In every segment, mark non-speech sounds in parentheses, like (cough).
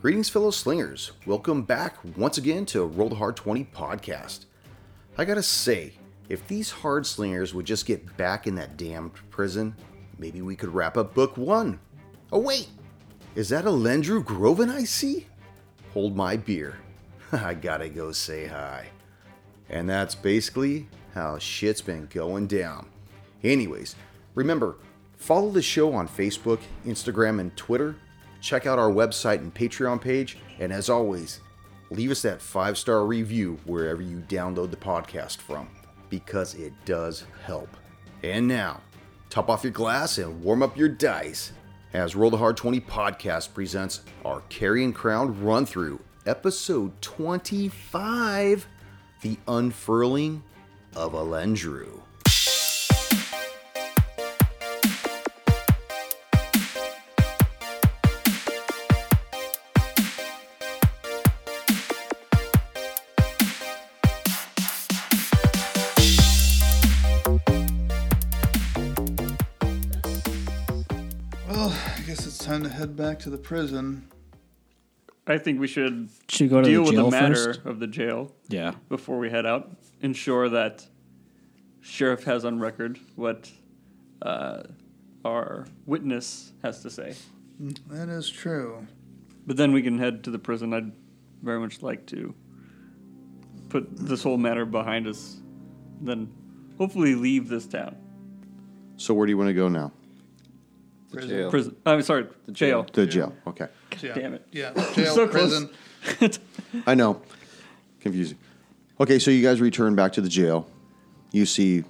Greetings, fellow slingers. Welcome back once again to Roll the Hard 20 podcast. I gotta say, if these hard slingers would just get back in that damned prison, maybe we could wrap up book one. Oh, wait! Is that a Lendru Groven I see? Hold my beer. (laughs) I gotta go say hi. And that's basically how shit's been going down. Anyways, remember, follow the show on Facebook, Instagram, and Twitter. Check out our website and Patreon page. And as always, leave us that five star review wherever you download the podcast from, because it does help. And now, top off your glass and warm up your dice as Roll the Hard 20 podcast presents our Carrion Crown run through, episode 25 The Unfurling of Alendru. Guess it's time to head back to the prison. I think we should Should go to deal the with jail the matter first? of the jail Yeah. before we head out. Ensure that sheriff has on record what uh, our witness has to say. That is true. But then we can head to the prison. I'd very much like to put this whole matter behind us. Then hopefully leave this town. So, where do you want to go now? Prison. jail. Prison. I'm sorry, the jail. The jail. Okay. Yeah. Damn it. Yeah. (laughs) Jail, So prison. (laughs) I know. Confusing. Okay, so you guys return back to the jail. You see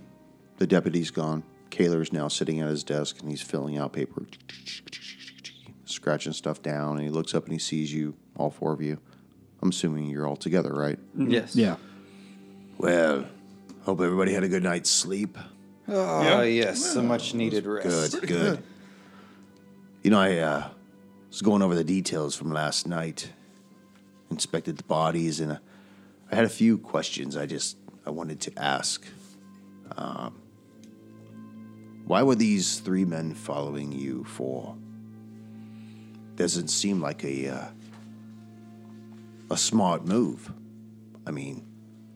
the deputy's gone. Kaler is now sitting at his desk and he's filling out paper, scratching stuff down. And he looks up and he sees you, all four of you. I'm assuming you're all together, right? Mm-hmm. Yes. Yeah. Well, hope everybody had a good night's sleep. Oh, yes. So much needed rest. Good, good. You know, I uh, was going over the details from last night, inspected the bodies, and uh, I had a few questions I just I wanted to ask. Um, why were these three men following you for? Doesn't seem like a uh, a smart move. I mean,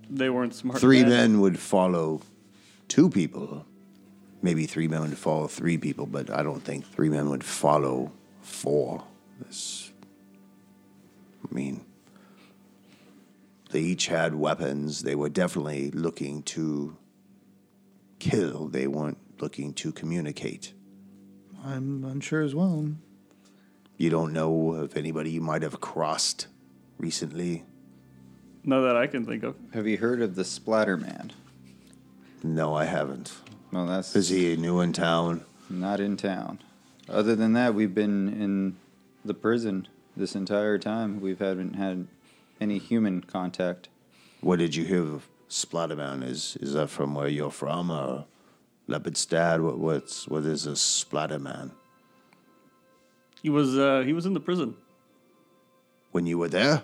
They weren't smart. three men. men would follow two people. Maybe three men would follow three people, but I don't think three men would follow four. This, I mean, they each had weapons. They were definitely looking to kill. They weren't looking to communicate. I'm unsure as well. You don't know if anybody you might have crossed recently. Not that I can think of. Have you heard of the Splatter Man? No, I haven't. Well, that's Is he new in town? not in town. Other than that, we've been in the prison this entire time. We haven't had any human contact. What did you hear of Splatterman? Is is that from where you're from, or Lepidstadt? What what's what is a Splatterman? He was uh, he was in the prison. When you were there,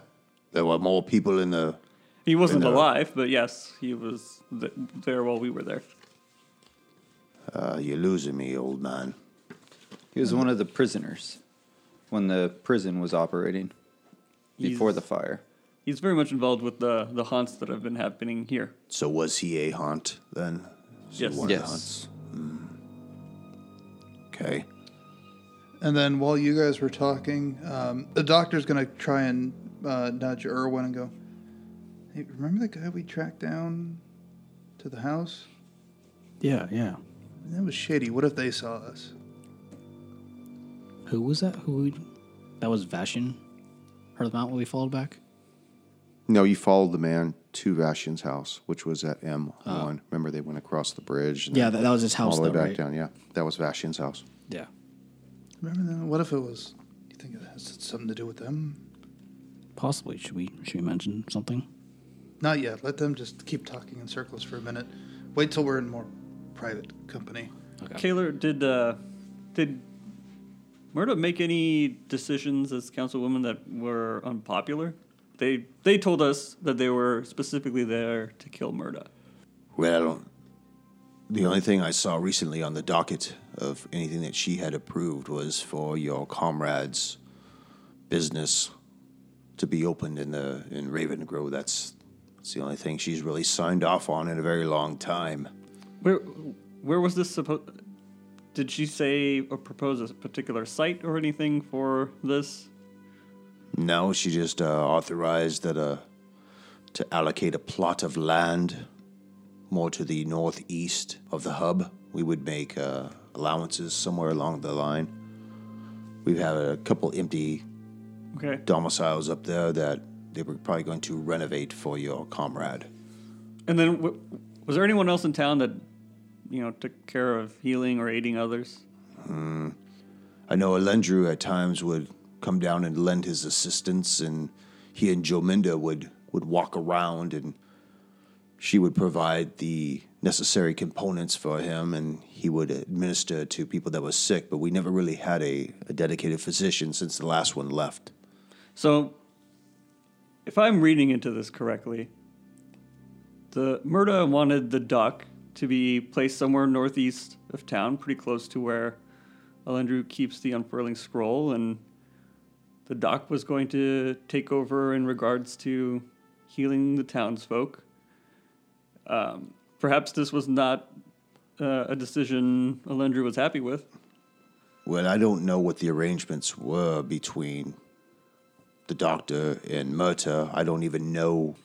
there were more people in the. He wasn't the- alive, but yes, he was th- there while we were there. Uh, you're losing me, old man. He was one of the prisoners when the prison was operating before He's- the fire. He's very much involved with the the haunts that have been happening here. So was he a haunt then? Was he Yes. one of the Yes. haunts? Hmm. Okay. And then while you guys were talking, um, the doctor's going to try and uh, nudge Irwin and go, Hey, remember the guy we tracked down to the house? Yeah, yeah. That was shady. What if they saw us? Who was that? Who? We, that was Vashin. Heard of the mountain we followed back? No, you followed the man to Vashian's house, which was at M1. Remember, they went across the bridge. and Yeah, that, that was his house, all the way though, back right? down. Yeah, that was Vashian's house. Yeah. Remember that? What if it was? You think it has something to do with them? Possibly. Should we? Should we mention something? Not yet. Let them just keep talking in circles for a minute. Wait till we're in more private company. Okay. Kaler, did uh, did Murda make any decisions as councilwoman that were unpopular? They they told us that they were specifically there to kill Murda. Well, the only thing I saw recently on the docket of anything that she had approved was for your comrade's business to be opened in the in Raven Grove. That's that's the only thing she's really signed off on in a very long time. Where where was this supposed? Did she say or propose a particular site or anything for this? No, she just uh, authorized that uh, to allocate a plot of land more to the northeast of the hub. We would make uh, allowances somewhere along the line. We have had a couple empty Okay. domiciles up there that they were probably going to renovate for your comrade. And then w- was there anyone else in town that you know took care of healing or aiding others? Uh, I know Alendru at times would come down and lend his assistance, and he and Jominda would, would walk around, and she would provide the necessary components for him, and he would administer to people that were sick. But we never really had a, a dedicated physician since the last one left. So, if I'm reading into this correctly, the Murda wanted the dock to be placed somewhere northeast of town, pretty close to where Alendru keeps the unfurling scroll, and the dock was going to take over in regards to healing the townsfolk. Um, perhaps this was not uh, a decision Alendru was happy with. Well, I don't know what the arrangements were between the doctor and Murta. I don't even know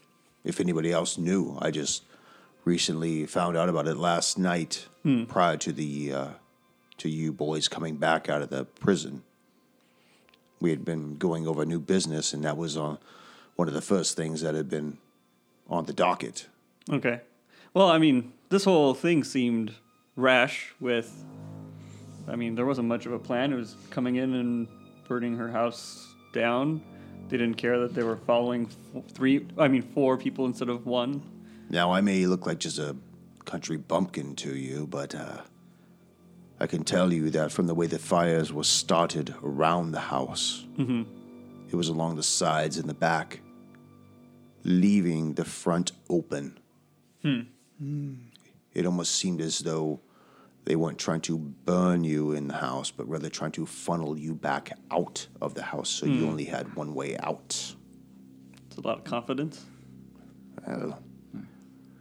if anybody else knew. I just recently found out about it last night, prior to the uh, to you boys coming back out of the prison. We had been going over new business, and that was on one of the first things that had been on the docket. Okay. Well, I mean, this whole thing seemed rash with. I mean, there wasn't much of a plan. It was coming in and burning her house down. They didn't care that they were following f- three, I mean, four people instead of one. Now, I may look like just a country bumpkin to you, but uh, I can tell you that from the way the fires were started around the house, mm-hmm. it was along the sides and the back, leaving the front open. Hmm. Hmm. It almost seemed as though they weren't trying to burn you in the house, but rather trying to funnel you back out of the house so you hmm. only had one way out. It's a lot of confidence. Well,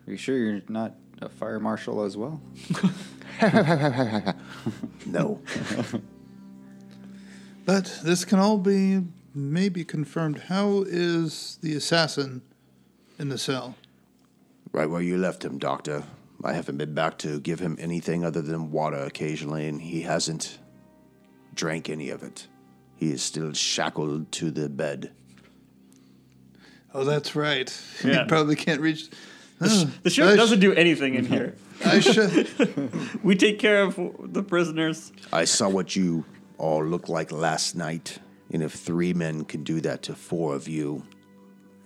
Are you sure you're not a fire marshal as well? (laughs) no. But this can all be maybe confirmed. How is the assassin in the cell? Right where you left him, Doctor. I haven't been back to give him anything other than water occasionally, and he hasn't drank any of it. He is still shackled to the bed. Oh, that's right. (laughs) Yeah. You probably can't reach. Oh, The sheriff I doesn't do anything in here. (laughs) I should. (laughs) We take care of the prisoners. I saw what you all looked like last night, and if three men can do that to four of you,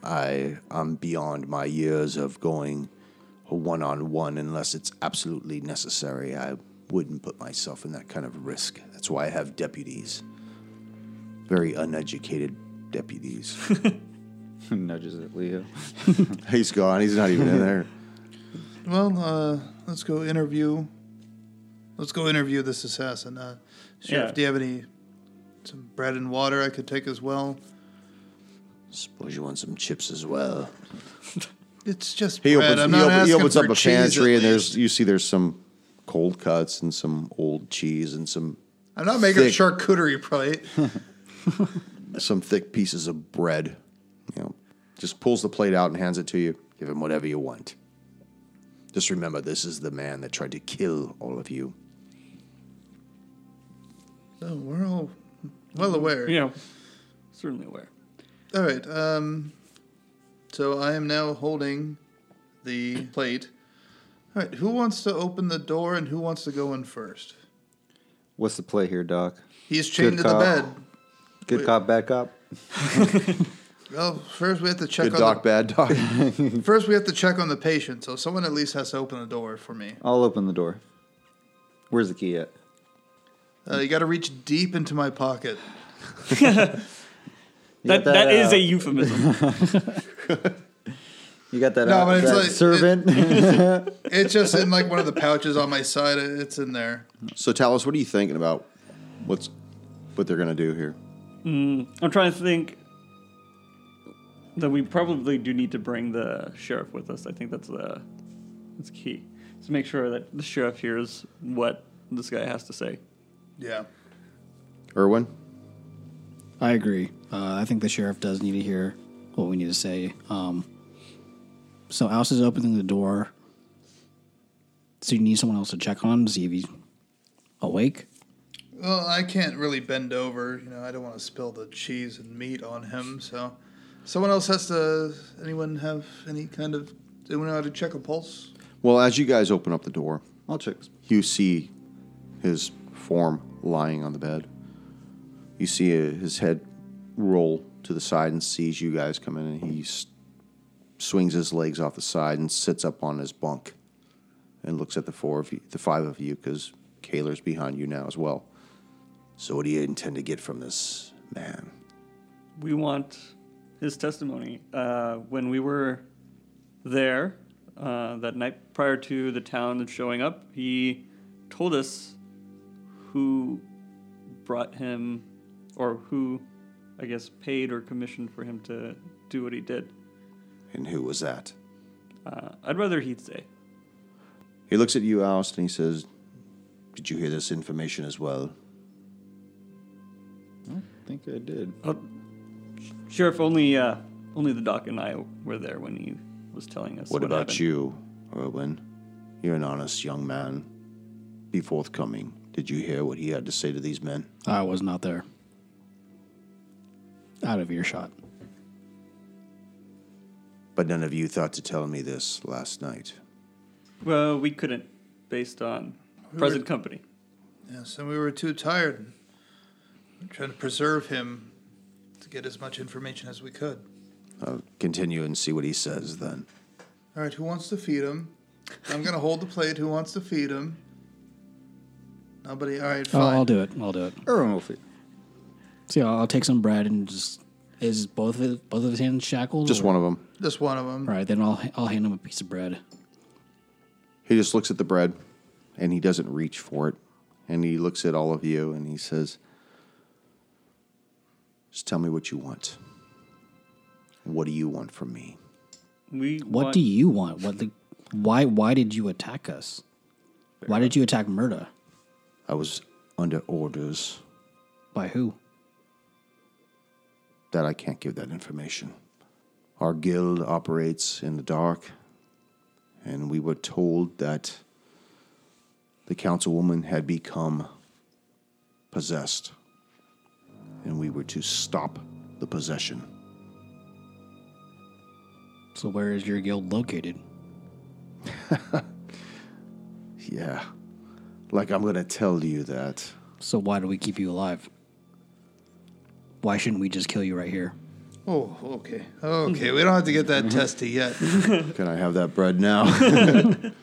I am beyond my years of going one on one unless it's absolutely necessary. I wouldn't put myself in that kind of risk. That's why I have deputies. Very uneducated deputies. (laughs) (laughs) Nudges at Leo. (laughs) He's gone. He's not even in there. (laughs) Well, uh, let's go interview. Let's go interview this assassin. Uh, Sheriff, Yeah. do you have any some bread and water I could take as well? Suppose you want some chips as well. It's just He bread. opens, I'm he, not op- he asking opens for up a cheese, pantry at and there's you see there's some cold cuts and some old cheese and some I'm not making thick- a charcuterie plate. some thick pieces of bread. You know, just pulls the plate out and hands it to you. Give him whatever you want. Just remember, this is the man that tried to kill all of you. so we're all well aware. Yeah, certainly aware. All right. Um, so I am now holding the plate. All right. Who wants to open the door and who wants to go in first? What's the play here, Doc? He's chained Good to the cop. bed. Good Wait. cop, bad cop. (laughs) Well, first we have to check Good on doc, the, bad doc. (laughs) first we have to check on the patient. So someone at least has to open the door for me. I'll open the door. Where's the key at? Uh, you got to reach deep into my pocket. (laughs) You That, that is a euphemism. (laughs) You got that, No, uh, but it's that like- servant? It's just in like one of the pouches on my side. It's in there. so, tell us, what are you thinking about? What's what they're gonna do here? I'm trying to think. Then we probably do need to bring the sheriff with us. I think that's the that's key. To make sure that the sheriff hears what this guy has to say. Yeah. Irwin? I agree. Uh, I think the sheriff does need to hear what we need to say. Um, so Alice is opening the door. So you need someone else to check on him to see if he's awake. Well, I can't really bend over. You know, I don't want to spill the cheese and meat on him. So, someone else has to. Anyone have any kind of? Anyone know how to check a pulse? Well, as you guys open up the door, I'll check. you see his form lying on the bed. You see uh his head roll to the side and sees you guys come in, and he s- swings his legs off the side and sits up on his bunk and looks at the four of you, the five of you, because Kaler's behind you now as well. So, what do you intend to get from this man? We want his testimony. Uh, when we were there uh, that night prior to the town showing up, he told us who brought him, or who, I guess, paid or commissioned for him to do what he did. And who was that? Uh, I'd rather he'd say. He looks at you, Alice, and he says, Did you hear this information as well? I think I did. Oh, Sheriff, only uh, only the doc and I were there when he was telling us. What, about happened. you, Erwin? You're an honest young man. Be forthcoming. Did you hear what he had to say to these men? I was not there. Out of earshot. But none of you thought to tell me this last night. Well, we couldn't, based on present company. Yes, and we were too tired. We're trying to preserve him to get as much information as we could. I'll continue and see what he says then. All right, who wants to feed him? I'm gonna hold the plate. Who wants to feed him? Nobody. All right, Oh, fine. I'll do it. I'll do it. Erwin will feed. See, I'll, I'll take some bread and just is both of it, both of his hands shackled. just or- one of them. Just one of them. All right, then I'll I'll hand him a piece of bread. He just looks at the bread and he doesn't reach for it. And he looks at all of you and he says, Just tell me what you want. What do you want from me? We What want, do you want? What the? Why why did you attack us? Why did you attack Murda? I was under orders By who? that I can't give that information. Our guild operates in the dark, and we were told that the councilwoman had become possessed, and we were to stop the possession. So where is your guild located? (laughs) Yeah. Like I'm going to tell you that. So why do we keep you alive? Why shouldn't we just kill you right here? Oh, okay. Okay, we don't have to get that mm-hmm. testy yet. (laughs) Can I have that bread now?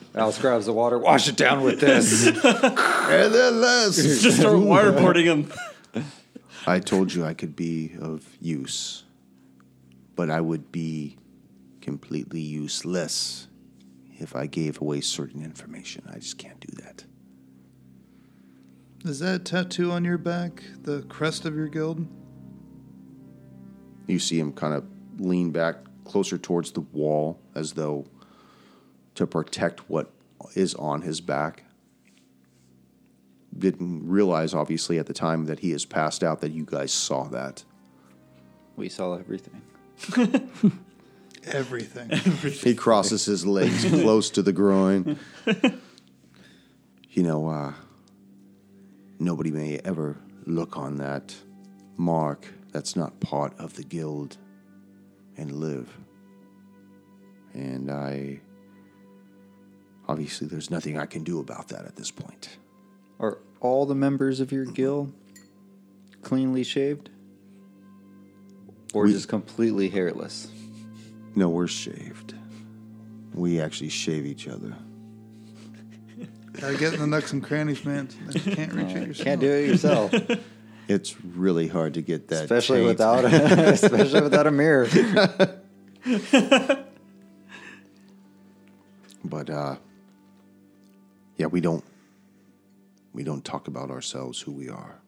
(laughs) Alice grabs the water. Wash it down with this. and then last. just start waterboarding him. I told you I could be of use, but I would be completely useless if I gave away certain information. I just can't do that. Is that tattoo on your back the crest of your guild? You see him kind of lean back closer towards the wall as though to protect what is on his back. Didn't realize, obviously, at the time that he has passed out that you guys saw that. we saw everything. (laughs) Everything. He crosses his legs (laughs) close to the groin. You know, uh, nobody may ever look on that mark that's not part of the guild and live. And I. Obviously, there's nothing I can do about that at this point. Are all the members of your guild cleanly shaved? Or We- just completely hairless? No, we're shaved. We actually shave each other. Gotta get in the nooks and crannies, man. You can't (laughs) reach it yourself. Can't do it yourself, (laughs) It's really hard to get that. especially change. without a, (laughs) especially without a mirror. But uh, yeah, we don't. We don't talk about ourselves, who we are.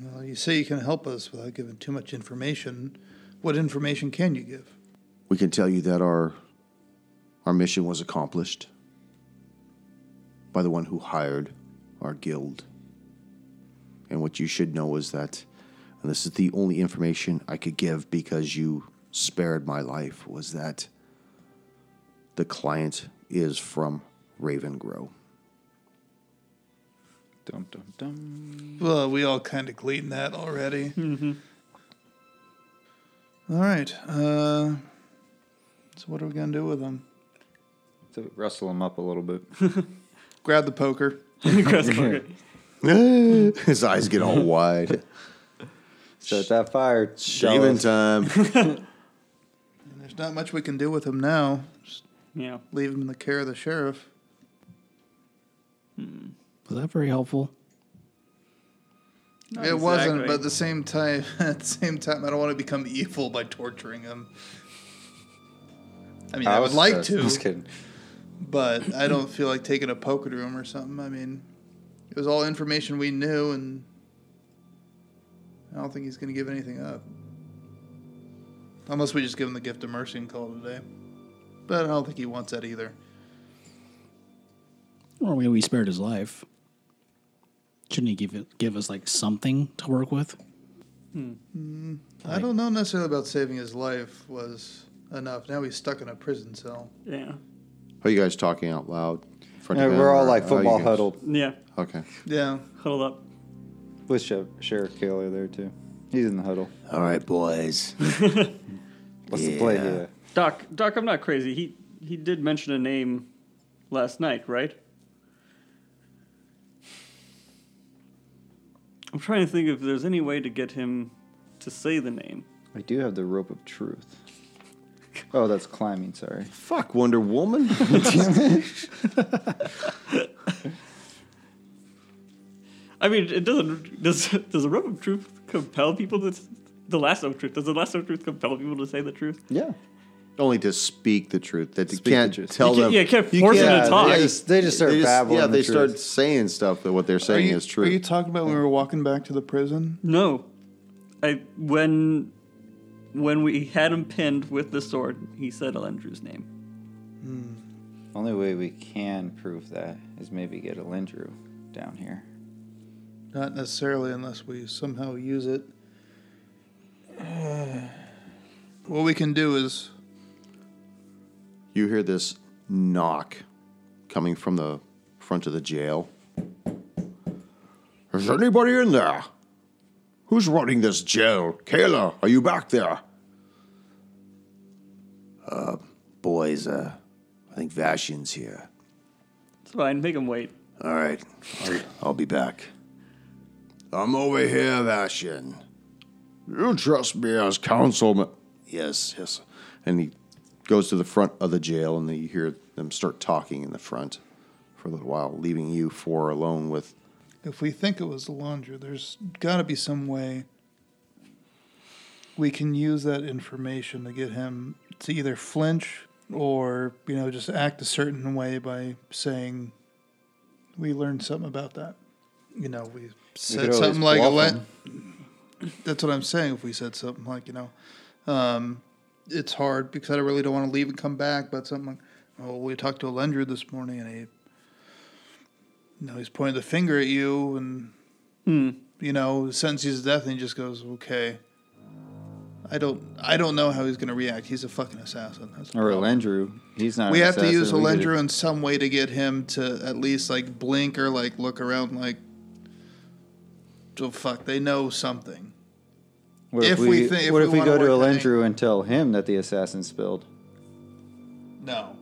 Well, you say you can help us without giving too much information. What information can you give? We can tell you that our our mission was accomplished by the one who hired our guild. And what you should know is that and this is the only information I could give because you spared my life was that the client is from Ravengro. Dum dum dum. Well, we all kind of gleaned that already. Mm-hmm. All right. Uh, so what are we gonna do with them? To rustle him up a little bit. (laughs) Grab the poker. (laughs) Okay. (laughs) His eyes get all wide. Set that fire. Shaving Jealous. time. And there's not much we can do with him now. Just yeah. leave him in the care of the sheriff. Was that very helpful? Not it wasn't, but at the same time, (laughs) at the same time, I don't want to become evil by torturing him. I mean, I, would was- like uh, to, Just kidding. but (clears throat) I don't feel like taking a poker to him or something. I mean, it was all information we knew, and I don't think he's going to give anything up. Unless we just give him the gift of mercy and call it a day. But I don't think he wants that either. Or we, we spared his life. Shouldn't he give it, give us like something to work with? Hmm. I don't know necessarily about saving his life was enough. Now he's stuck in a prison cell. Yeah. Are you guys talking out loud? in front Yeah, of him, we're all or like how you football guys- huddled Yeah. Okay. Yeah. Huddled up. with Sheriff, Sheriff Kaler there too. He's in the huddle. All right, boys. (laughs) What's the play Yeah. here? Doc, Doc, I'm not crazy. He he did mention a name last night, right? I'm trying to think if there's any way to get him to say the name. I do have the rope of truth. Oh, that's climbing. Sorry. Fuck Wonder Woman. (laughs) (laughs) I mean, it doesn't. Does does the rope of truth compel people to the lasso of truth? Does the lasso of truth compel people to say the truth? Yeah. Only to speak the truth. That you the can't truth. tell You can't- them. yeah, you can't force them to talk. They just, they just start They just- babbling. yeah, the they truth. start saying stuff that what they're Are saying you, is true. are you talking about when we were walking back to the prison? No, I when when we had him pinned with the sword, he said Alendru's name. Hmm. Only way we can prove that is maybe get a Lindrew down here. Not necessarily unless we somehow use it. what we can do is you hear this knock coming from the front of the jail. Is anybody in there? Who's running this jail? Kaler, are you back there? Uh, boys, uh, I think Vashian's here. It's fine. Make him wait. All right, I'll, I'll be back. I'm over here, Vashian. You trust me as councilman? Yes, yes. And he goes to the front of the jail, and then you hear them start talking in the front for a little while, leaving you four alone with. if we think it was the laundry, there's got to be some way we can use that information to get him to either flinch or you know just act a certain way by saying we learned something about that. You know, we said something like a bluff le- That's what I'm saying. If we said something like, you know, um, it's hard because I really don't want to leave and come back. But something like, oh, we talked to a lender this morning, and he, you know, he's pointing the finger at you, and Hmm. you know, sentences to death, and he just goes, okay. I don't, I don't know how he's going to react. He's a fucking assassin. That's Or a problem. He's not. We have to use could- in some way to get him to at least like blink or like look around, like, oh fuck, they know something. What if if we we, thi- if what we if we wanna go to work that Alendru and tell him that the assassin spilled? No.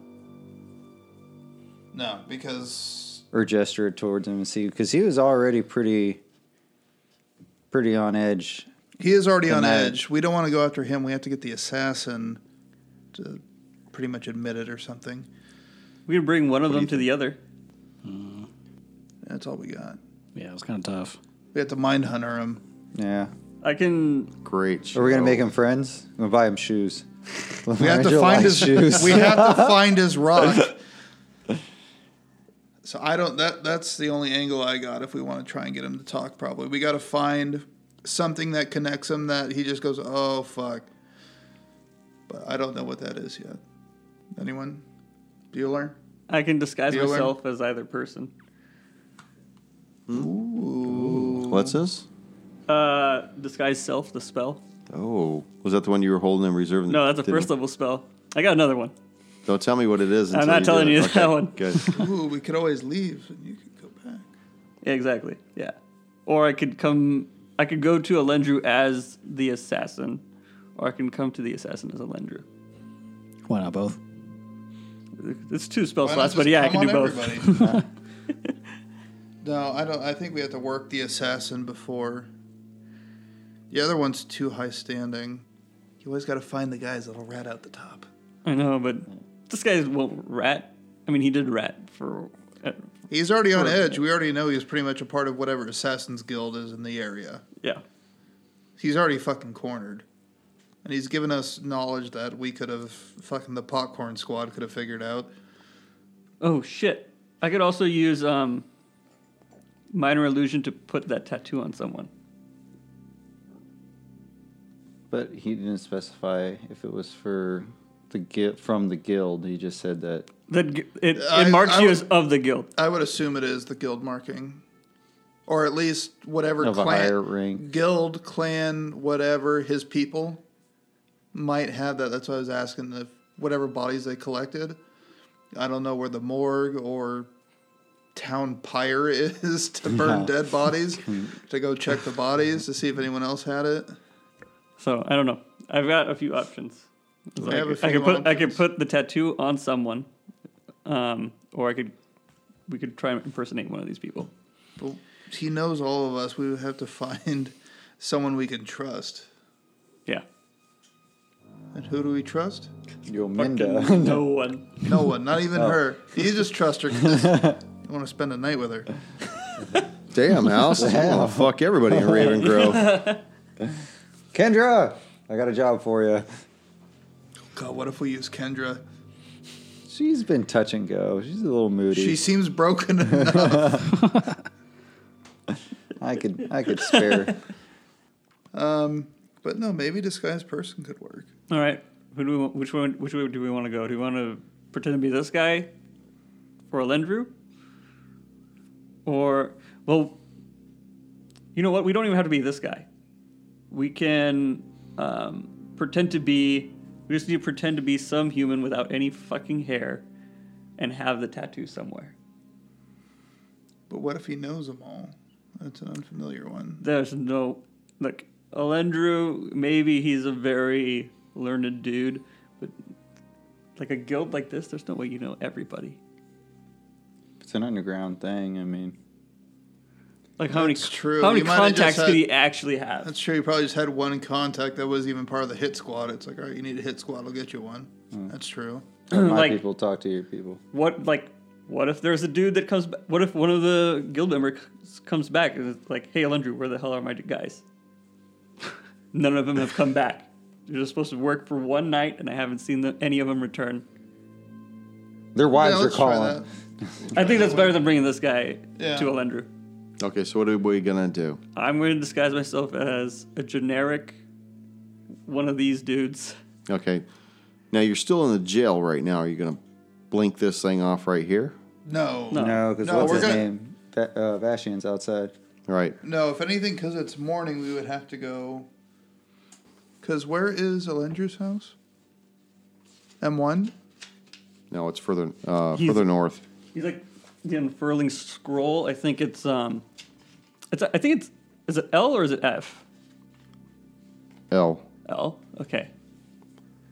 No, because or gesture towards him and see because he was already pretty pretty on edge he is already on man- edge. We don't want to go after him. We have to get the assassin to pretty much admit it or something. We can bring one of them to the other. That's all we got. Yeah, it's kind of tough. We have to mind hunter him. yeah I can. Great. are we gonna make him friends we'll buy him shoes (laughs) We have to find his. shoes We have to (laughs) find his rock. So I don't. That that's the only angle I got. If we want to try and get him to talk, probably we got to find something that connects him that he just goes, "Oh fuck." But I don't know what that is yet. Anyone? Bueller? I can disguise Bueller? myself as either person. Ooh. What's this? Uh, disguise self, the spell. Oh, was that the one you were holding in reserve? No, that's a Didn't- first level spell. I got another one. Don't tell me what it is. I'm until not do telling it. you Okay, that one. Good. (laughs) Ooh, we could always leave and you could go back. Yeah, exactly. Yeah. Or I could come. I could go to Alendru as the assassin, or I can come to the assassin as Alendru. Why not both? It's two spell Why not slots, but yeah, I come can do on both. everybody? (laughs) no, I don't. I think we have to work the assassin before. The other one's too high standing. You always got to find the guys that'll rat out the top. I know, but this guy won't rat. I mean, he did rat for. Uh, He's already on edge. We already know he's pretty much a part of whatever Assassin's Guild is in the area. yeah. He's already fucking cornered. And he's given us knowledge that we could have, fucking the popcorn squad could have figured out. Oh shit! I could also use um, minor illusion to put that tattoo on someone. But he didn't specify if it was for the guild from the guild. He just said that That g- it, I- marks I you would- as of the guild. I would assume it is the guild marking. Or at least whatever of a clan, higher rank. guild, clan, whatever, his people might have that. That's why I was asking if whatever bodies they collected. I don't know where the morgue or town pyre (laughs) is to burn Yeah. dead bodies, (laughs) to go check the bodies to see if anyone else had it. So I don't know. I've got a few options. I I, have a could, I could put I could put the tattoo on someone, um, or I could we could try and impersonate one of these people. But he knows all of us. We would have to (laughs) find someone we can trust. Yeah. And who do we trust? Yominda. Fucking (laughs) no one. No one, not even her. You just trust her 'cause (laughs) you want to spend a night with her. Damn, Alice. Oh, fuck everybody in Raven Grove. Kendra, I got a job for you. God, what if we use Kendra? She's been touch and go. She's a little moody. She seems broken enough. (laughs) I could I could spare. Um, but no, maybe disguised person could work. All right. Who do we want, which one? Which way do we want to go? Do we want to pretend to be this guy for Alendru, or well, you know what? We don't even have to be this guy. We can um, pretend to be. We just need to pretend to be some human without any fucking hair, and have the tattoo somewhere. But what if he knows them all? That's an unfamiliar one. There's no like Alendru. Maybe he's a very learned dude, but like a guild like this, there's no way you know everybody. It's an underground thing. I mean, Like how many That's true. how many You might have contacts had- could he actually have? That's true. He probably just had one contact that was even part of the hit squad. It's like, all right, you need a hit squad. I'll get you one. Hmm. That's true. my Like- people talk to your people. What like what if there's a dude that comes? ba- What if one of the guild members comes back and it's like, "Hey, Alendru, where the hell are my guys?" (laughs) None of them have come back. They're just supposed to work for one night, and I haven't seen the, any of them return. Their wives Yeah, are let's try calling. I think that's better than bringing this guy Yeah. to Alendru. Okay, so what are we gonna do? I'm going to disguise myself as a generic one of these dudes. Okay, now you're still in the jail right now. Are you gonna blink this thing off right here? No. No. No, because No, what's we're his gonna- name? Va- uh, Vashian's outside. All right. No, if anything, because it's morning, we would have to go. Because where is Alendru's house? M1? No, it's further uh, He's- further north. He's like the unfurling scroll. I think it's um, it's I think it's is it L or is it F? L. L. Okay.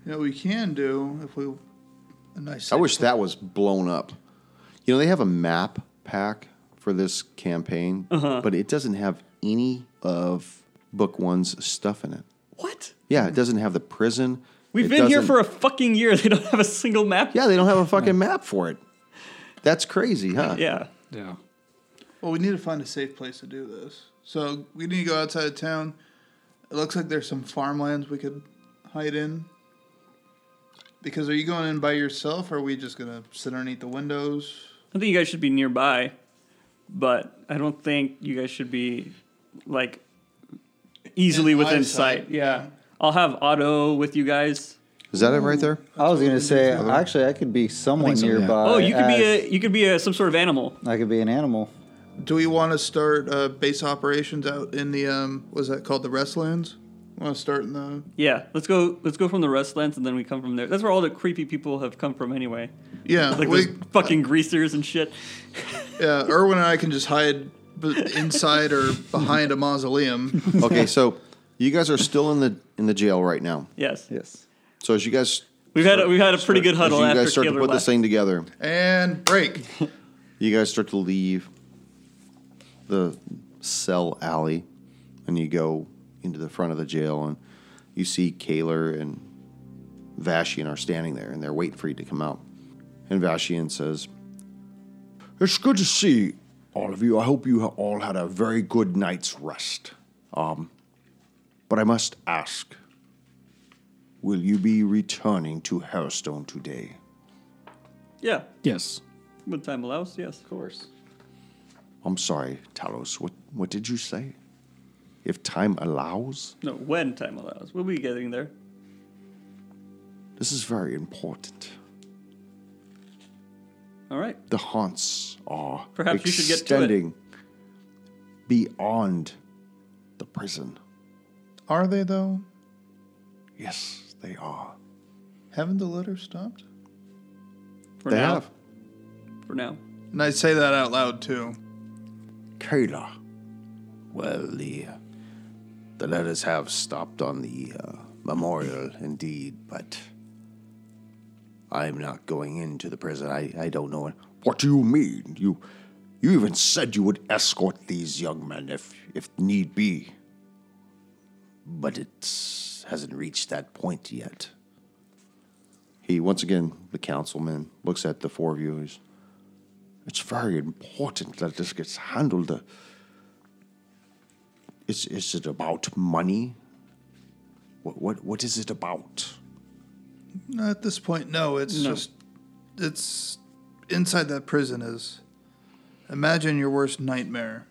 You know, we can do if we. A nice. I wish that was blown up. You know, they have a map pack for this campaign, Uh-huh. but it doesn't have any of Book One's stuff in it. What? Yeah, it doesn't have the prison. We've It been here for a fucking year. (laughs) They don't have a single map. Yeah, they don't have a fucking map for it. That's crazy, huh? (laughs) Yeah. Yeah. Well, we need to find a safe place to do this. So we need to go outside of town. It looks like there's some farmlands we could hide in. Because are you going in by yourself, or are we just gonna sit underneath the windows? I think you guys should be nearby, but I don't think you guys should be like easily In within eyesight, sight. Yeah. I'll have Otto with you guys. Is that it right there? I was gonna say, actually, I could be someone so, yeah. nearby. Oh, you could be as- a you could be a some sort of animal. I could be an animal. Do we want to start uh, base operations out in the um? Was that called the Restlands? Want to start in the? Yeah, let's go. Let's go from the Restlands and then we come from there. That's where all the creepy people have come from anyway. Yeah, Like we, those fucking greasers and shit. (laughs) yeah. Erwin and I can just hide inside or behind a mausoleum. Okay, so you guys are still in the in the jail right now. Yes. Yes. So as you guys We've had a, we've had a pretty good as huddle you after guys start to put left. this thing together, and break. (laughs) you guys start to leave the cell alley, and you go into the front of the jail, and you see Kaler and Vashian are standing there, and they're waiting for you to come out. And Vashian says, "It's good to see all of you. I hope you all had a very good night's rest. Um, but I must ask." Will you be returning to Harrowstone today? Yeah, Yes. when time allows. Yes. Of course. I'm sorry, Talos. What what did you say? If time allows? No, when time allows. We'll be getting there. This is very important. All right. The haunts are Perhaps you should get to it. extending beyond the prison. Are they though? Yes, they are. Haven't the litter stopped? For they now. have. For now. And I say that out loud too. Kayla. Well, the uh, the letters have stopped on the uh, memorial, indeed, but I'm not going into the prison. I, I don't know. What do you mean? You you even said you would escort these young men if if need be. But it hasn't reached that point yet. He once again, the councilman looks at the four of you. He's, it's very important that this gets handled. Is is it about money? What what what is it about? At this point, no. It's No. just it's inside that prison is. Imagine your worst nightmare.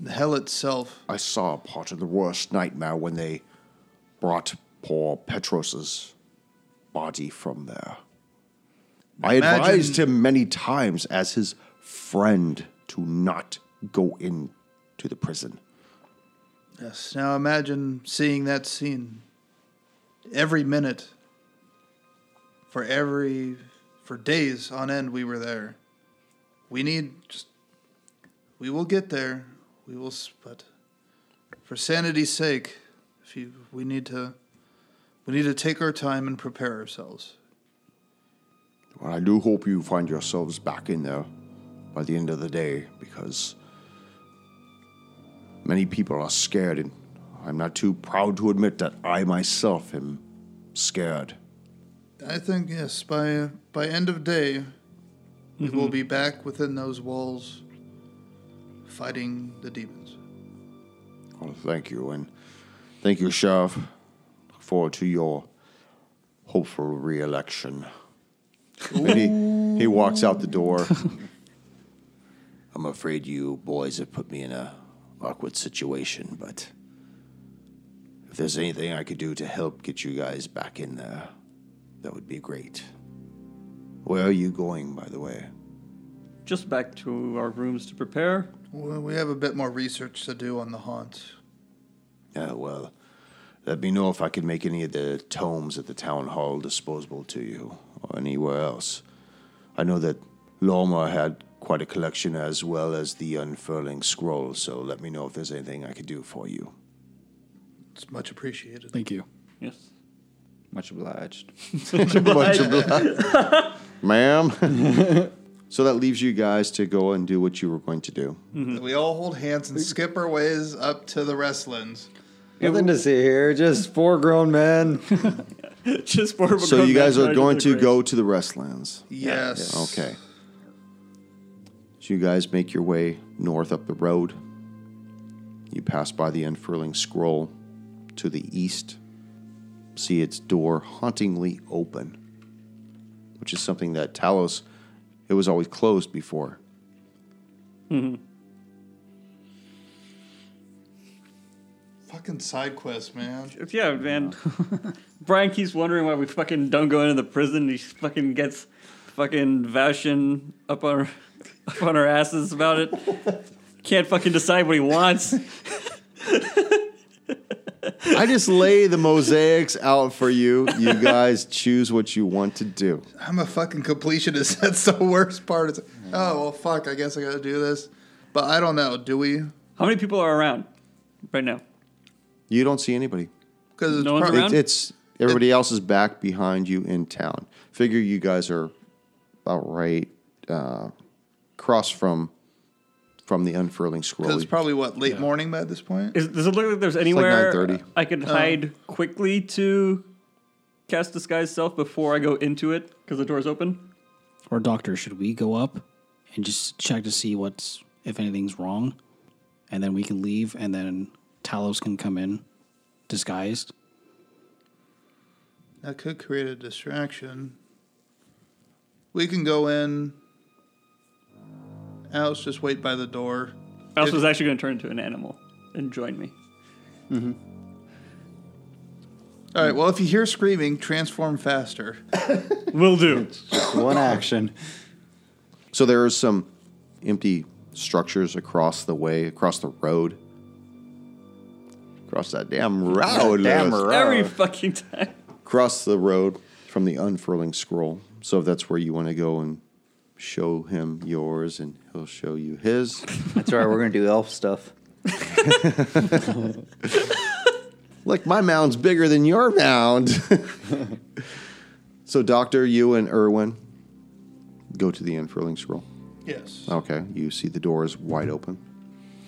The hell itself. I saw part of the worst nightmare when they brought poor Petros's body from there. I Imagine- advised him many times as his friend to not go into the prison. Yes. Now imagine seeing that scene. Every minute. For every for days on end we were there. We need just we will get there. We will but for sanity's sake, if you we need to we need to take our time and prepare ourselves. Well, I do hope you find yourselves back in there by the end of the day because many people are scared, and I'm not too proud to admit that I myself am scared. I think yes, by by end of day, we Mm-hmm. will be back within those walls, fighting the demons. Well, thank you, and thank you, Sheriff. Look forward to your hopeful re-election. And he, he walks out the door. (laughs) I'm afraid you boys have put me in a awkward situation, but if there's anything I could do to help get you guys back in there, that would be great. Where are you going, by the way? Just back to our rooms to prepare. Well, we have a bit more research to do on the haunt. Yeah, well, let me know if I can make any of the tomes at the town hall disposable to you or anywhere else. I know that Loma had quite a collection as well as the unfurling scroll, so let me know if there's anything I could do for you. It's much appreciated. Thank you. Yes. Much obliged. (laughs) (laughs) Much obliged. (laughs) Ma'am. so that leaves you guys to go and do what you were going to do. Mm-hmm. We all hold hands and skip our ways up to the Restlands. Nothing to see here. Just (laughs) four grown men. (laughs) Just for So you guys are going to go to the Restlands. Yes. Okay. So you guys make your way north up the road. You pass by the unfurling scroll to the east. See its door hauntingly open, which is something that Talos, it was always closed before. Fuck fucking side quest, man. Yeah, man. (laughs) Brian keeps wondering why we fucking don't go into the prison. He fucking gets fucking Vashin up on our, (laughs) up on our asses about it. (laughs) Can't fucking decide what he wants. I just lay the mosaics out for you. You guys choose what you want to do. I'm a fucking completionist. That's the worst part. It's oh well, fuck. I guess I gotta do this, but I don't know. Do we? How many people are around right now? You don't see anybody. Because it's No one's prob- around? It's everybody else is back behind you in town. Figure you guys are about right uh, across from from the unfurling scroll. It's probably what late morning by this point. Is, does it look like there's anywhere 9:30. I could hide quickly to cast disguise self before I go into it because the door's open? Or doctor, should we go up and just check to see what's if anything's wrong, and then we can leave, and then Talos can come in disguised. That could create a distraction. We can go in. Alice, just wait by the door. Alice If- was actually going to turn into an animal and join me. Mm-hmm. All right. Well, if you hear screaming, transform faster. (laughs) Will do. Just One action. So there are some empty structures across the way, across the road. Across that damn road. Damn Lewis. road. Every fucking time. Cross the road from the unfurling scroll. So if that's where you want to go and show him yours and he'll show you his. That's right. We're gonna do elf stuff. (laughs) Look, my mound's bigger than your mound. (laughs) so, Doctor, you and Irwin go to the unfurling scroll. Yes. Okay, you see the door is wide open.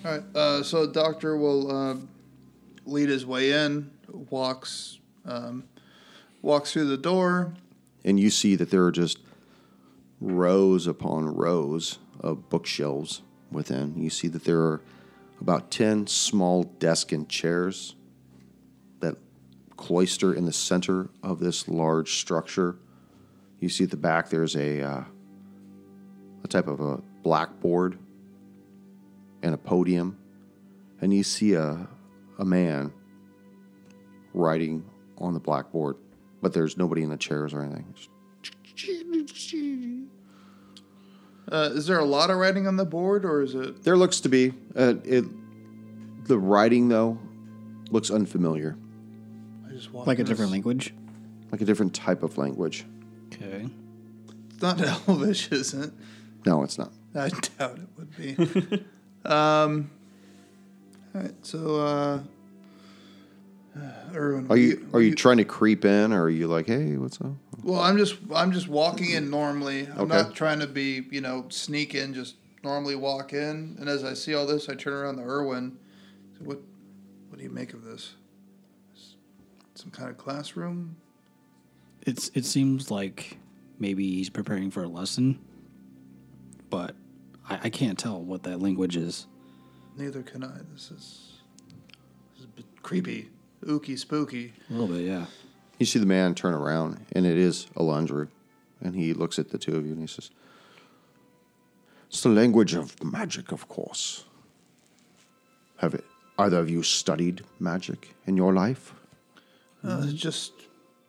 All right. Uh, so the doctor will uh, lead his way in. Walks. Um, walks through the door. and you see that there are just rows upon rows of bookshelves within. You see that there are about 10 small desks and chairs that cloister in the center of this large structure. You see at the back there's a, uh, a type of a blackboard and a podium. And you see a, a man writing on the blackboard, but there's nobody in the chairs or anything. Uh, is there a lot of writing on the board, or is it? There looks to be uh, it. The writing though looks unfamiliar, I just walk Like a different language. like a different type of language. Okay. It's not (laughs) Elvish, is it? No, it's not. I doubt it would be. (laughs) um. All right. So, uh, Erwin, Are you will are you trying to creep in, or are you like, hey, what's up? Well, I'm just I'm just walking in normally. I'm Okay. not trying to be you know sneak in. Just normally walk in, and as I see all this, I turn around to Irwin. So what what do you make of this? Some kind of classroom? It's it seems like maybe he's preparing for a lesson, but I, I can't tell what that language is. Neither can I. This is this is a bit creepy, ooky, spooky. A little bit, yeah. You see the man turn around, and it is Alendru, and he looks at the two of you and he says, "It's the language of magic, of course. Have it, either of you studied magic in your life?" Uh, just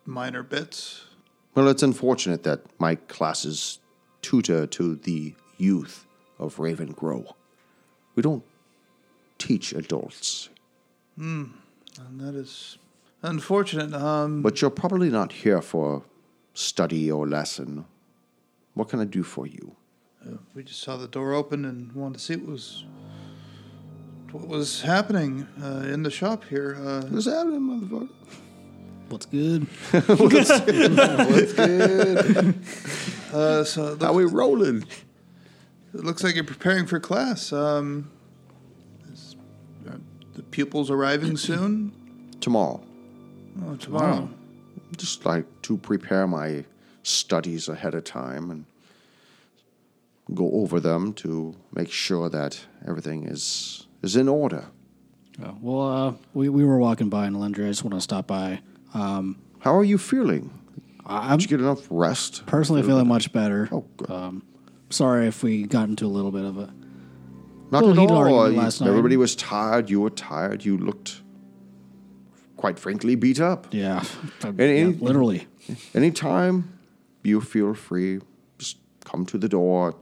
minor bits. Well, it's unfortunate that my class is tutor to the youth of Ravengro. We don't teach adults, And that is unfortunate. Um, but you're probably not here for study or lesson. What can I do for you? we just saw the door open and wanted to see what was what was happening uh, in the shop here. Uh, What's happening, motherfucker? What's good? (laughs) What's (laughs) (laughs) uh, so it How looks, we rolling? it looks like you're preparing for class. Um, is, are the pupils arriving (clears throat) soon? Tomorrow. Oh, tomorrow. Just like to prepare my studies ahead of time and go over them to make sure that everything is is in order. Oh, well, uh, we we were walking by Alendru. I just want to stop by. Um, How are you feeling? I- I'm Did you get enough rest? personally feeling much better. Oh, good. Um, sorry if we got into a little bit of a Not at all. last night. Everybody was tired. You were tired. You looked quite frankly, beat up. Yeah, (laughs) uh, any- Yeah, literally. Anytime you feel free, just come to the door.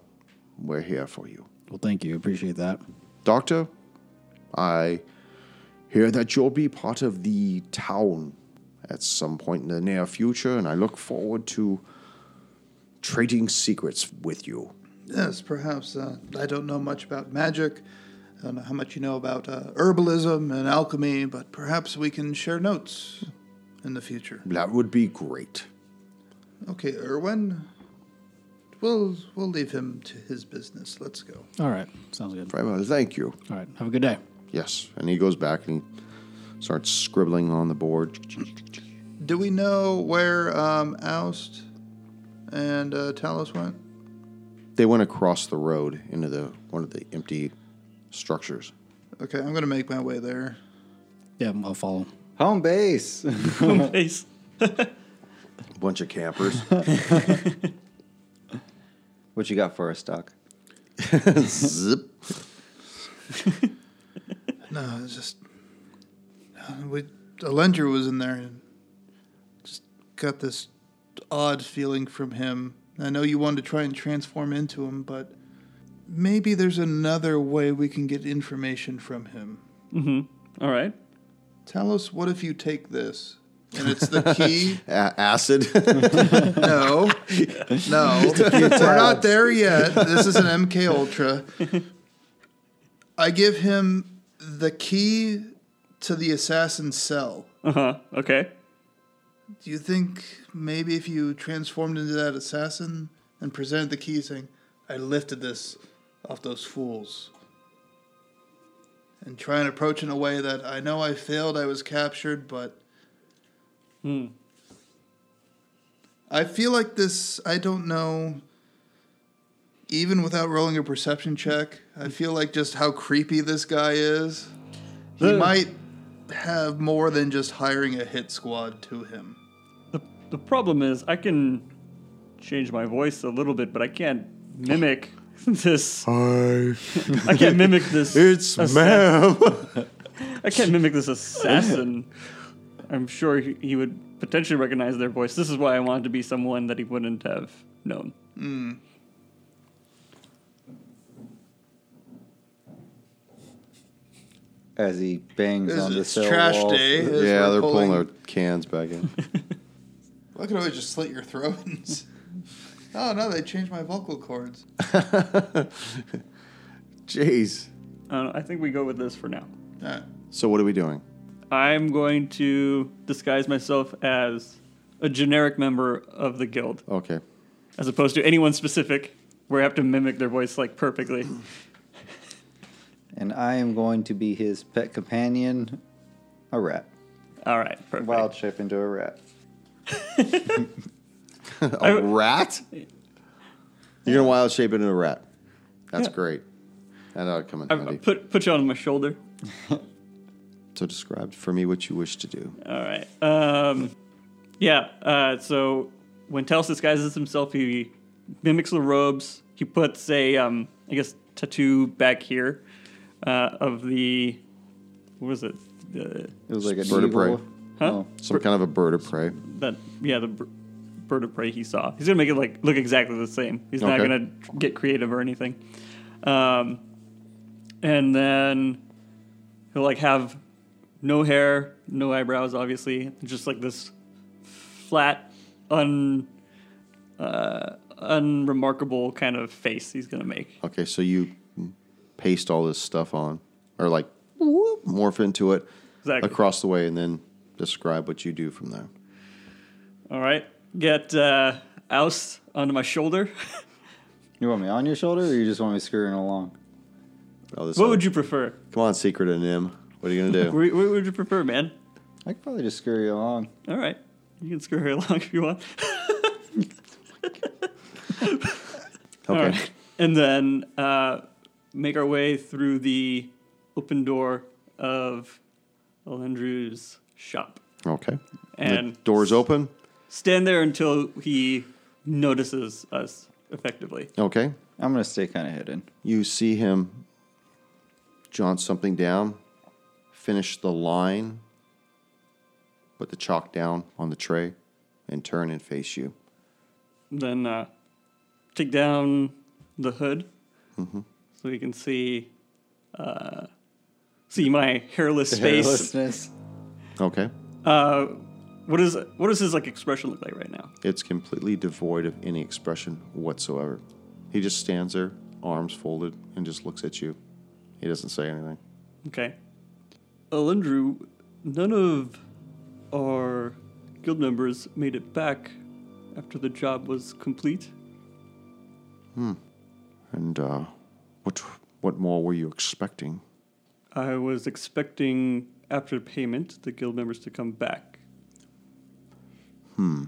We're here for you. Well, thank you. Appreciate that. Doctor, I hear that you'll be part of the town at some point in the near future, and I look forward to trading secrets with you. Yes, perhaps. Uh, I don't know much about magic. I don't know how much you know about uh, herbalism and alchemy, but perhaps we can share notes in the future. That would be great. Okay, Erwin. We'll we'll leave him to his business. Let's go. All right, sounds good. Very well, thank you. All right, have a good day. Yes. And he goes back and he starts scribbling on the board. Do we know where um, Oust and uh, Talos went? They went across the road into the one of the empty structures. Okay, I'm gonna make my way there. Yeah, I'll follow. Home base. Face. (laughs) bunch of campers. (laughs) what you got for us, Doc? (laughs) Zip. No, it's just uh, we. Alendru was in there and just got this odd feeling from him. I know you wanted to try and transform into him, but maybe there's another way we can get information from him. Mm-hmm. All right. Talos, what if you take this? And it's the key. (laughs) A- acid. (laughs) no, no, (laughs) we're not there yet. This is an MK Ultra. I give him the key to the assassin's cell. Uh huh. Okay. Do you think maybe if you transformed into that assassin and presented the key saying, I lifted this off those fools? And try and approach in a way that I know I failed, I was captured, but. Hmm. I feel like this, I don't know, even without rolling a perception check, I feel like just how creepy this guy is. He The- might have more than just hiring a hit squad to him. The the problem is I can change my voice a little bit, but I can't mimic (laughs) this. Hi. (laughs) I can't mimic this. (laughs) It's assa- ma'am. I can't mimic this assassin. I'm sure he, he would potentially recognize their voice. This is why I wanted to be someone that he wouldn't have known. Mm. As he bangs It's, on the it's cell trash walls. day. as yeah, we're they're pulling their cans back in. (laughs) Well, I could always just slit your throat. (laughs) oh no, they changed my vocal cords. (laughs) Jeez. I, I think we go with this for now. All right. So what are we doing? I'm going to disguise myself as a generic member of the guild, Okay. as opposed to anyone specific, where I have to mimic their voice like perfectly. And I am going to be his pet companion, a rat. All right, perfect. Wild shape into a rat. (laughs) A rat? You're gonna wild shape into a rat. That's Yeah. great. That ought to come in I, I handy. put put you on my shoulder. So describe for me what you wish to do. All right. Um, yeah. Uh, so when Talos disguises himself, he mimics the robes. He puts a, um, I guess, tattoo back here uh, of the, what was it? The, It was like a Bird of prey. eagle. Huh? Oh. Some kind of a bird of prey. that yeah, the bir- bird of prey he saw. He's gonna make it like look exactly the same. He's not Okay. gonna get creative or anything. Um, and then he'll like have no hair, no eyebrows, obviously, just like this flat, un, uh, unremarkable kind of face he's gonna make. Okay, so you paste all this stuff on, or like whoop, morph into it Exactly. across the way, and then describe what you do from there. All right, get uh, Oust onto my shoulder. (laughs) You want me on your shoulder, or you just want me scurrying along? Oh, this what would you prefer? Come on, secret and Nim. What are you gonna do? (laughs) What, what would you prefer, man? I could probably just scurry along. All right, you can scurry (laughs) along if you want. okay. All right. And then uh, make our way through the open door of Alendru's shop. Okay. And the doors open. stand there until he notices us effectively. Okay. I'm gonna stay kind of hidden. You see him jot something down, finish the line, put the chalk down on the tray, and turn and face you. Then uh, take down the hood so you can see uh, see my hairless face. Hairlessness. Okay. Uh, what is what does his like expression look like right now? It's completely devoid of any expression whatsoever. He just stands there, arms folded, and just looks at you. He doesn't say anything. Okay. Alendru, none of our guild members made it back after the job was complete. Hmm. And uh, what what more were you expecting? I was expecting after payment the guild members to come back. Hmm.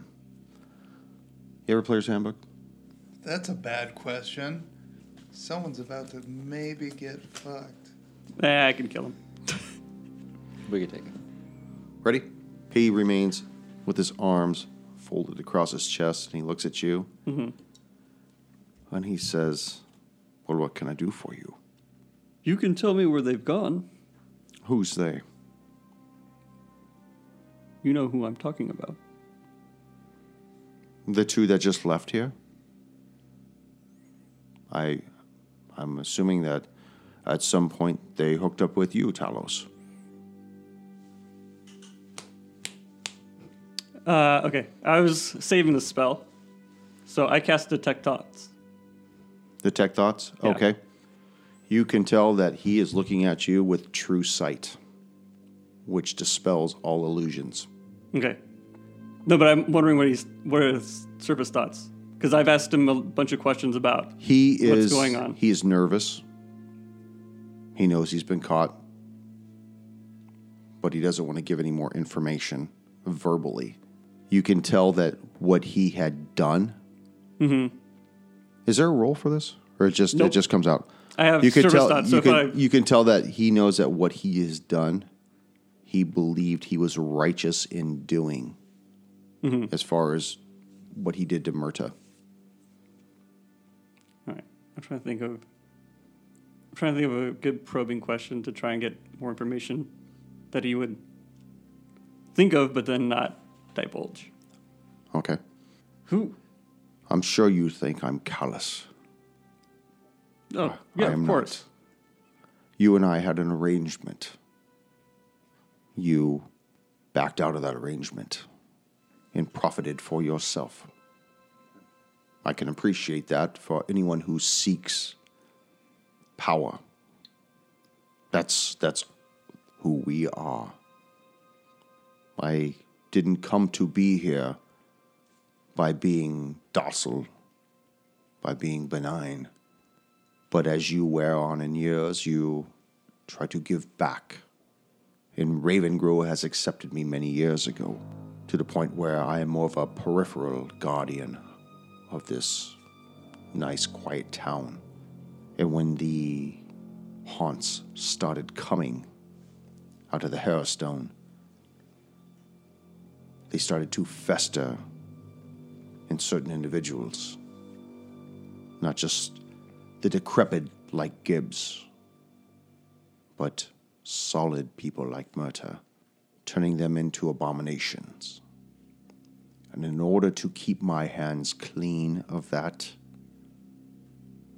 You ever player's handbook? That's a bad question. Someone's about to maybe get fucked. Eh, I can kill him. (laughs) We could take it. Ready? He remains with his arms folded across his chest, and he looks at you. And he says, Well, what can I do for you? You can tell me where they've gone. Who's they? You know who I'm talking about. The two that just left here? I I'm assuming that at some point they hooked up with you, Talos. Uh, okay, I was saving the spell, so I cast Detect Thoughts. Detect thoughts? Yeah. Okay. You can tell that he is looking at you with true sight, which dispels all illusions. Okay. No, but I'm wondering what he's what are his surface thoughts because I've asked him a bunch of questions about. He What's is going on? He is nervous. He knows he's been caught, but he doesn't want to give any more information verbally. You can tell that what he had done. Mm-hmm. Is there a role for this, or it just it just comes out? I have you can service tell. you so can I- you can tell that he knows that what he has done, he believed he was righteous in doing, Mm-hmm. as far as what he did to Murta. All right, I'm trying to think of. I'm trying to think of a good probing question to try and get more information that he would think of, but then not divulge. Okay. Who? I'm sure you think I'm callous. Oh, yeah, of not. course. You and I had an arrangement. You backed out of that arrangement and profited for yourself. I can appreciate that for anyone who seeks power. That's that's who we are. I didn't come to be here by being docile, by being benign. But as you wear on in years, you try to give back. And Ravengro has accepted me many years ago, to the point where I am more of a peripheral guardian of this nice, quiet town. And when the haunts started coming out of the Harrowstone, they started to fester in certain individuals. Not just the decrepit like Gibbs, but solid people like Murta, turning them into abominations. And in order to keep my hands clean of that,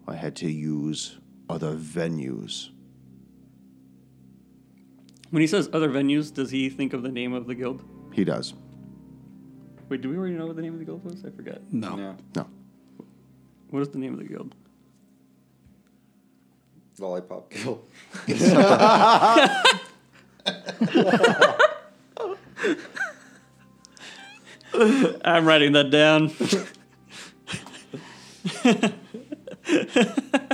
I had to use other venues. When he says other venues, does he think of the name of the guild? He does. Wait, do we already know what the name of the guild was? I forgot. No. Yeah. No. What is the name of the guild? Lollipop Guild. (laughs) I'm writing that down. (laughs)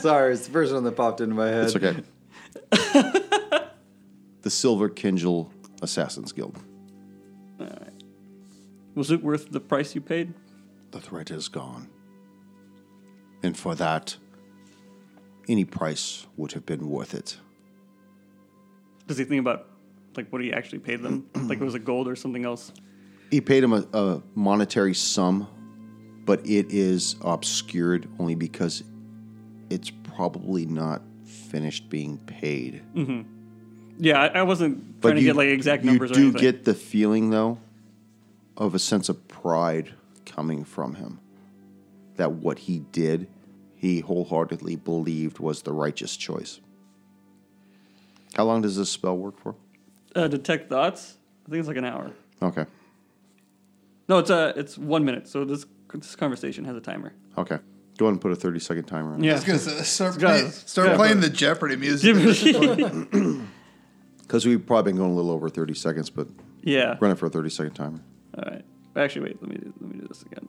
Sorry, it's the first one that popped into my head. It's okay. (laughs) the Silver Kindle Assassins Guild. Was it worth the price you paid? The threat is gone. And for that, any price would have been worth it. Does he think about like what he actually paid them? (clears throat) like it was a gold or something else? He paid him a, a monetary sum, but it is obscured only because it's probably not finished being paid. Mm-hmm. Yeah, I, I wasn't But trying to get like exact numbers You or do get the feeling, though, of a sense of pride coming from him that what he did, he wholeheartedly believed was the righteous choice. How long does this spell work for? Uh, detect thoughts. I think it's like an hour. Okay. No, it's uh, it's one minute. So this this conversation has a timer. Okay. Go ahead and put a 30 second timer on. it. I was gonna say, start, play, start yeah. playing the Jeopardy music. Because (laughs) (clears throat) we've probably been going a little over 30 seconds, but yeah. run it for a 30 second timer. All right. Actually, wait. Let me do, let me do this again.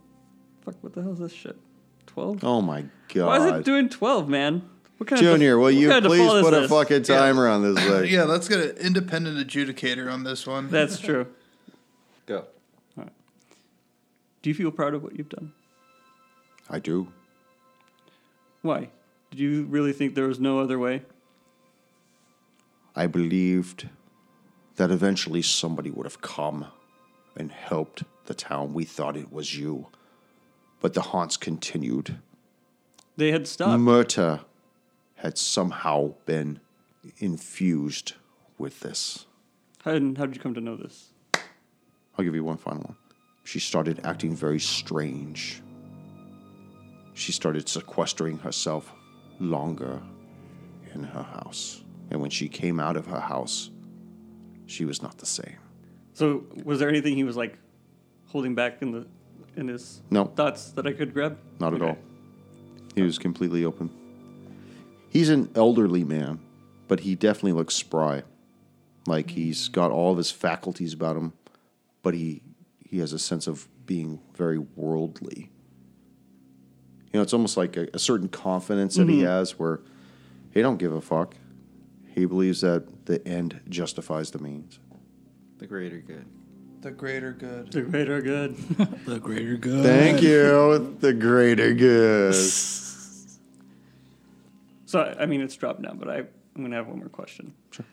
Fuck. What the hell is this shit? Twelve. Oh my god. Why is it doing twelve, man? What kind Junior, of will what you kind of please default is put a this? fucking timer on this (laughs) thing? yeah, let's get an independent adjudicator on this one. That's true. Go. All right. Do you feel proud of what you've done? I do. Why? Did you really think there was no other way? I believed that eventually somebody would have come and helped the town. We thought it was you. But the haunts continued. They had stopped. Murta had somehow been infused with this. How, and how did you come to know this? I'll give you one final one. She started acting very strange. She started sequestering herself longer in her house. And when she came out of her house, she was not the same. So, was there anything he was like holding back in the in his No. thoughts that I could grab? Not at all. He was completely open. He's an elderly man, but he definitely looks spry. Like he's got all of his faculties about him, but he he has a sense of being very worldly. You know, it's almost like a, a certain confidence that he mm-hmm. has where he don't give a fuck. He believes that the end justifies the means. The greater good. the greater good. The greater good. (laughs) The greater good. Thank you. The greater good. (laughs) so, I- I mean, it's dropped now, but I, I'm going to have one more question. Sure.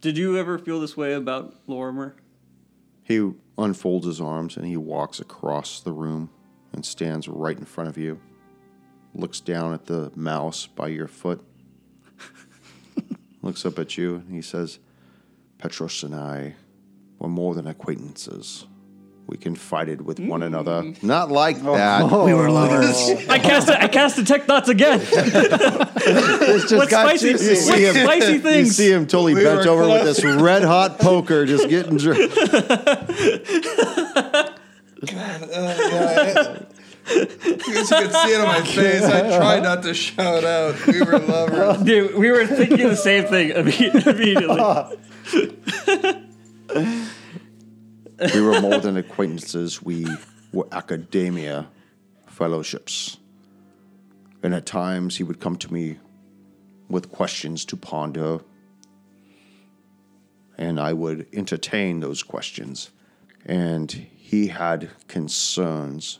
Did you ever feel this way about Lorrimor? He unfolds his arms and he walks across the room and stands right in front of you. Looks down at the mouse by your foot. (laughs) looks up at you and he says, Petros and I were more than acquaintances. We confided with one mm. another. Not like oh. that. (laughs) We were (laughs) lovers. I cast it. I cast detect thoughts again. (laughs) what spicy, you. what You see him- spicy You things? see him totally We bent were over with this red hot poker, just getting drunk. Uh, you could see it on my face. I tried not to shout out. We were lovers. Dude, we were thinking the same thing imme- immediately. Oh. (laughs) We were more than acquaintances. We were academia fellowships. And at times he would come to me with questions to ponder. And I would entertain those questions. And he had concerns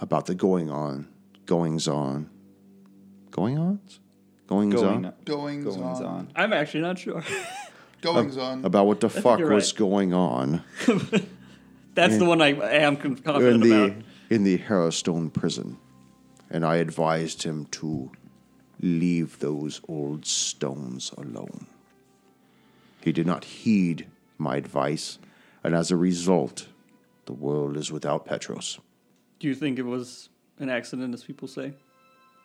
about the going on, goings on, going ons? Goings Going, on? Goings, goings on. on. I'm actually not sure. (laughs) Goings on. About what the fuck you're was right. going on. (laughs) That's the one I, I am con- in confident the about. in the Harrowstone prison, and I advised him to leave those old stones alone. He did not heed my advice, and as a result, the world is without Petros. Do you think it was an accident, as people say?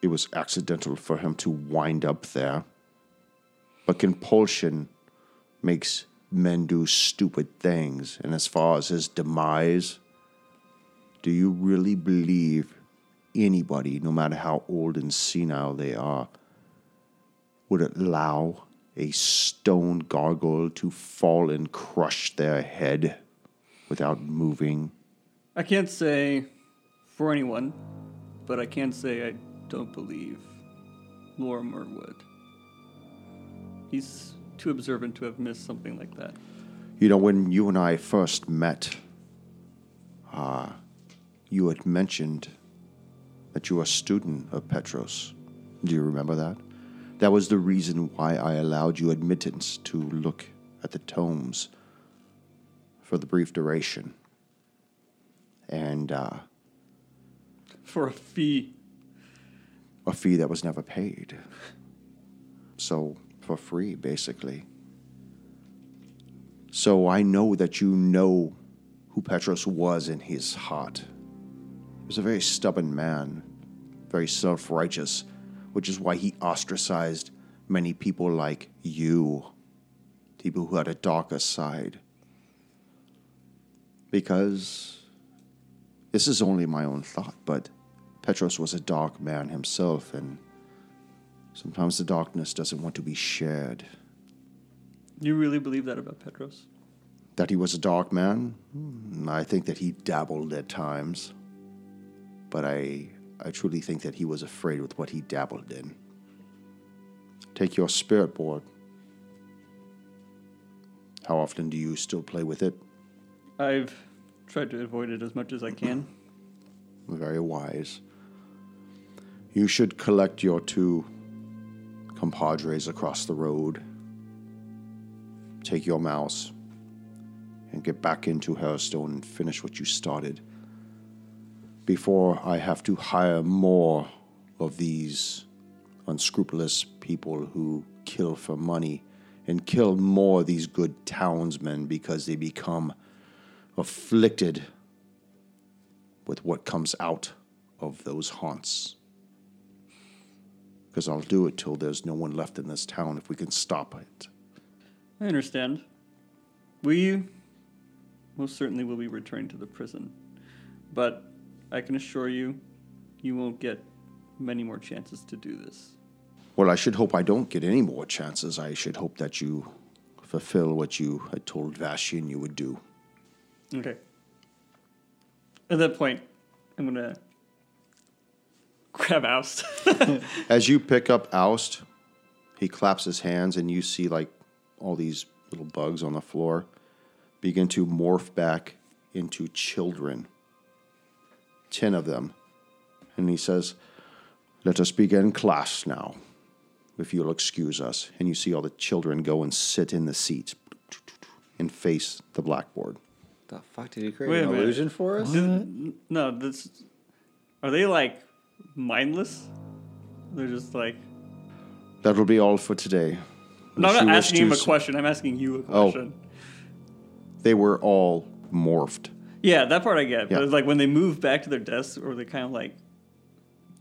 It was accidental for him to wind up there, but compulsion makes men do stupid things, and as far as his demise, do you really believe anybody, no matter how old and senile they are, would allow a stone gargoyle to fall and crush their head without moving? I can't say for anyone, but I can say I don't believe Lorrimor would. He's too observant to have missed something like that. You know, when you and I first met, uh, you had mentioned that you were a student of Petros. Do you remember that? That was the reason why I allowed you admittance to look at the tomes for the brief duration. And uh, For a fee. a fee that was never paid. So, for free, basically. So, I know that you know who Petros was in his heart. He was a very stubborn man, very self righteous, which is why he ostracized many people like you, people who had a darker side. Because this is only my own thought, but Petros was a dark man himself, and sometimes the darkness doesn't want to be shared. You really believe that about Petros? That he was a dark man? Hmm, I think that he dabbled at times. But I, I truly think that he was afraid with what he dabbled in. Take your spirit board. How often do you still play with it? I've tried to avoid it as much as I can. (laughs) Very wise. You should collect your two compadres across the road. Take your mouse and get back into Harrowstone and finish what you started. Before I have to hire more of these unscrupulous people who kill for money and kill more of these good townsmen because they become afflicted with what comes out of those haunts. Because I'll do it till there's no one left in this town if we can stop it. I understand. We most certainly will be returning to the prison. But I can assure you, you won't get many more chances to do this. Well, I should hope I don't get any more chances. I should hope that you fulfill what you had told Vashian you would do. Okay. At that point, I'm gonna grab Oust. (laughs) As you pick up Oust, he claps his hands, and you see like all these little bugs on the floor begin to morph back into children. Ten of them. And he says, Let us begin class now, if you'll excuse us. And you see all the children go and sit in the seats and face the blackboard. The fuck did he create Wait a an illusion for us? no, this. Are they like mindless? They're just like. That'll be all for today. No, I'm not asking to him a s- question. I'm asking you a Oh. question. They were all morphed. Yeah, that part I get. Yeah. But it's like when they move back to their desks, or they kind of like.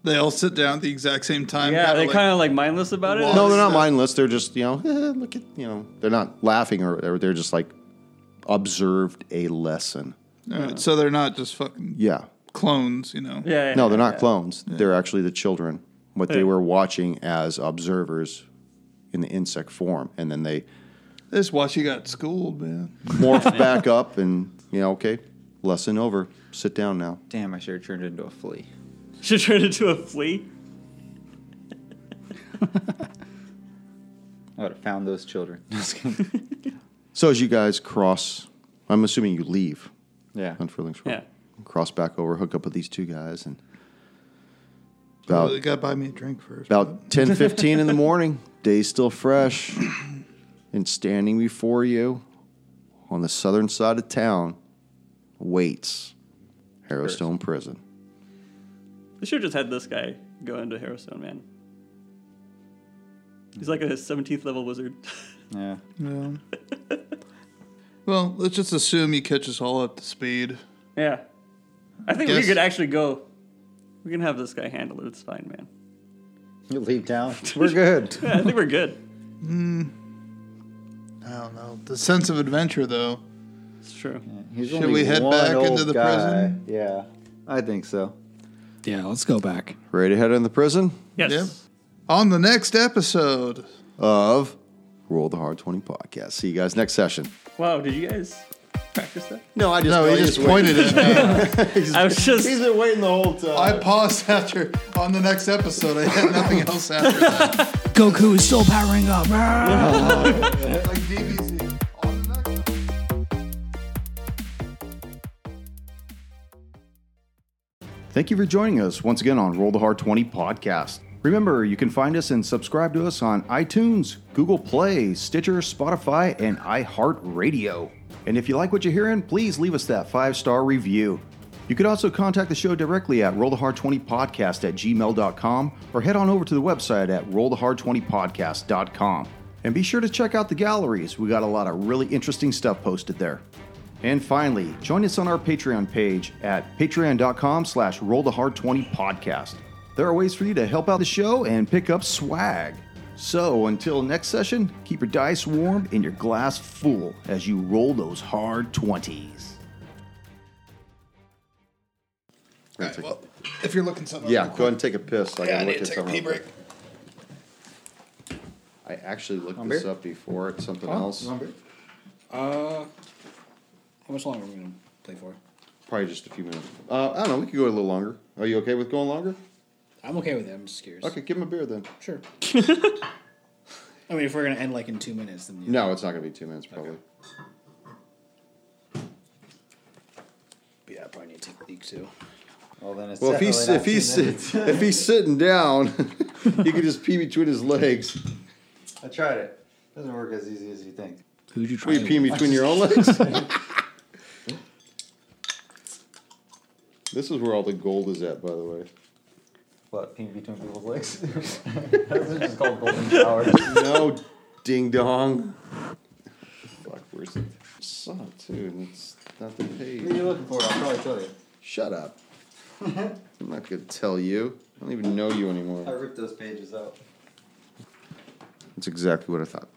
They all sit down at the exact same time. Yeah, they're like- kind of like mindless about it. No, they're not mindless. They're just, you know, eh, (laughs) look at, you know, they're not laughing or or they're just like observed a lesson. All right, so they're not just fucking Yeah. Clones, you know. Yeah, yeah, No, they're not yeah. clones. They're actually the children. What they were watching as observers in the insect form. And then they This watch you got schooled, man. morphed (laughs) back up and, you know, okay, lesson over. Sit down now. Damn, I should have turned into a flea. (laughs) Should turn into a flea. (laughs) I would have found those children. So as you guys cross, I'm assuming you leave yeah. unfurling scroll. Yeah. Cross back over, hook up with these two guys, and about they got to buy me a drink first. About 10, (laughs) 15 in the morning, day's still fresh, and standing before you on the southern side of town waits Harrowstone Prison. They should have just had this guy go into Harrowstone, man. He's like a 17th level wizard. (laughs) Yeah. Yeah. well, let's just assume he catches all up to speed. yeah. I think we could actually go. We can have this guy handle it. It's fine, man. You leave town. (laughs) We're good. (laughs) Yeah, I think we're good. Hmm. I don't know. The sense of adventure, though. It's true. He's Should only we head one back old into the guy. prison? Yeah. I think so. Yeah, let's go back. Ready to head in the prison Yes. Yep. On the next episode, of Roll the Hard 20 podcast. See you guys next session. Wow, did you guys practice that? No, I just no, he just pointed at me. (laughs) I was just. He's been waiting the whole time. I paused after on the next episode. I had nothing else after that. Goku is still powering up. (laughs) like DBZ. On the next episode. Thank you for joining us once again on Roll the Hard 20 podcast. Remember, you can find us and subscribe to us on iTunes, Google Play, Stitcher, Spotify, and iHeartRadio. And if you like what you're hearing, please leave us that five star review. You could also contact the show directly at rollthehard20podcast at gmail.com or head on over to the website at rollthehard20podcast.com. And be sure to check out the galleries. We got a lot of really interesting stuff posted there. And finally, join us on our Patreon page at patreon.com slash rollthehard20podcast. There are ways for you to help out the show and pick up swag. So until next session, keep your dice warm and your glass full as you roll those hard 20s. All right, well, if you're looking something, Yeah, up real go ahead and take a piss. I quick- yeah, I gotta need look to at take a something. pee real break. quick. I actually looked Want this beer? up before. It's something else. Uh, how much longer are we gonna play for? Probably just a few minutes. Uh, I don't know. We could go a little longer. Are you okay with going longer? I'm okay with it. I'm just curious. Okay, give him a beer then. Sure. (laughs) I mean, if we're gonna end like in two minutes, then yeah. No, it's not gonna be two minutes probably. But yeah, I probably need to take a leak too. Well, then it's Well, if he's if he's minutes. if he's sitting down, (laughs) he can just pee between his legs. I tried it. Doesn't work as easy as you think. Who'd you try? Will you pee between your own legs? (laughs) this is where all the gold is at, by the way. What? Peeing between people's legs? (laughs) That's just called golden shower. No, ding dong. Fuck, where's it? It too, and it's not the page. What are page. you looking for? I'll probably tell you. Shut up. (laughs) I'm not gonna tell you. I don't even know you anymore. I anymore. ripped those pages out. That's exactly what I thought.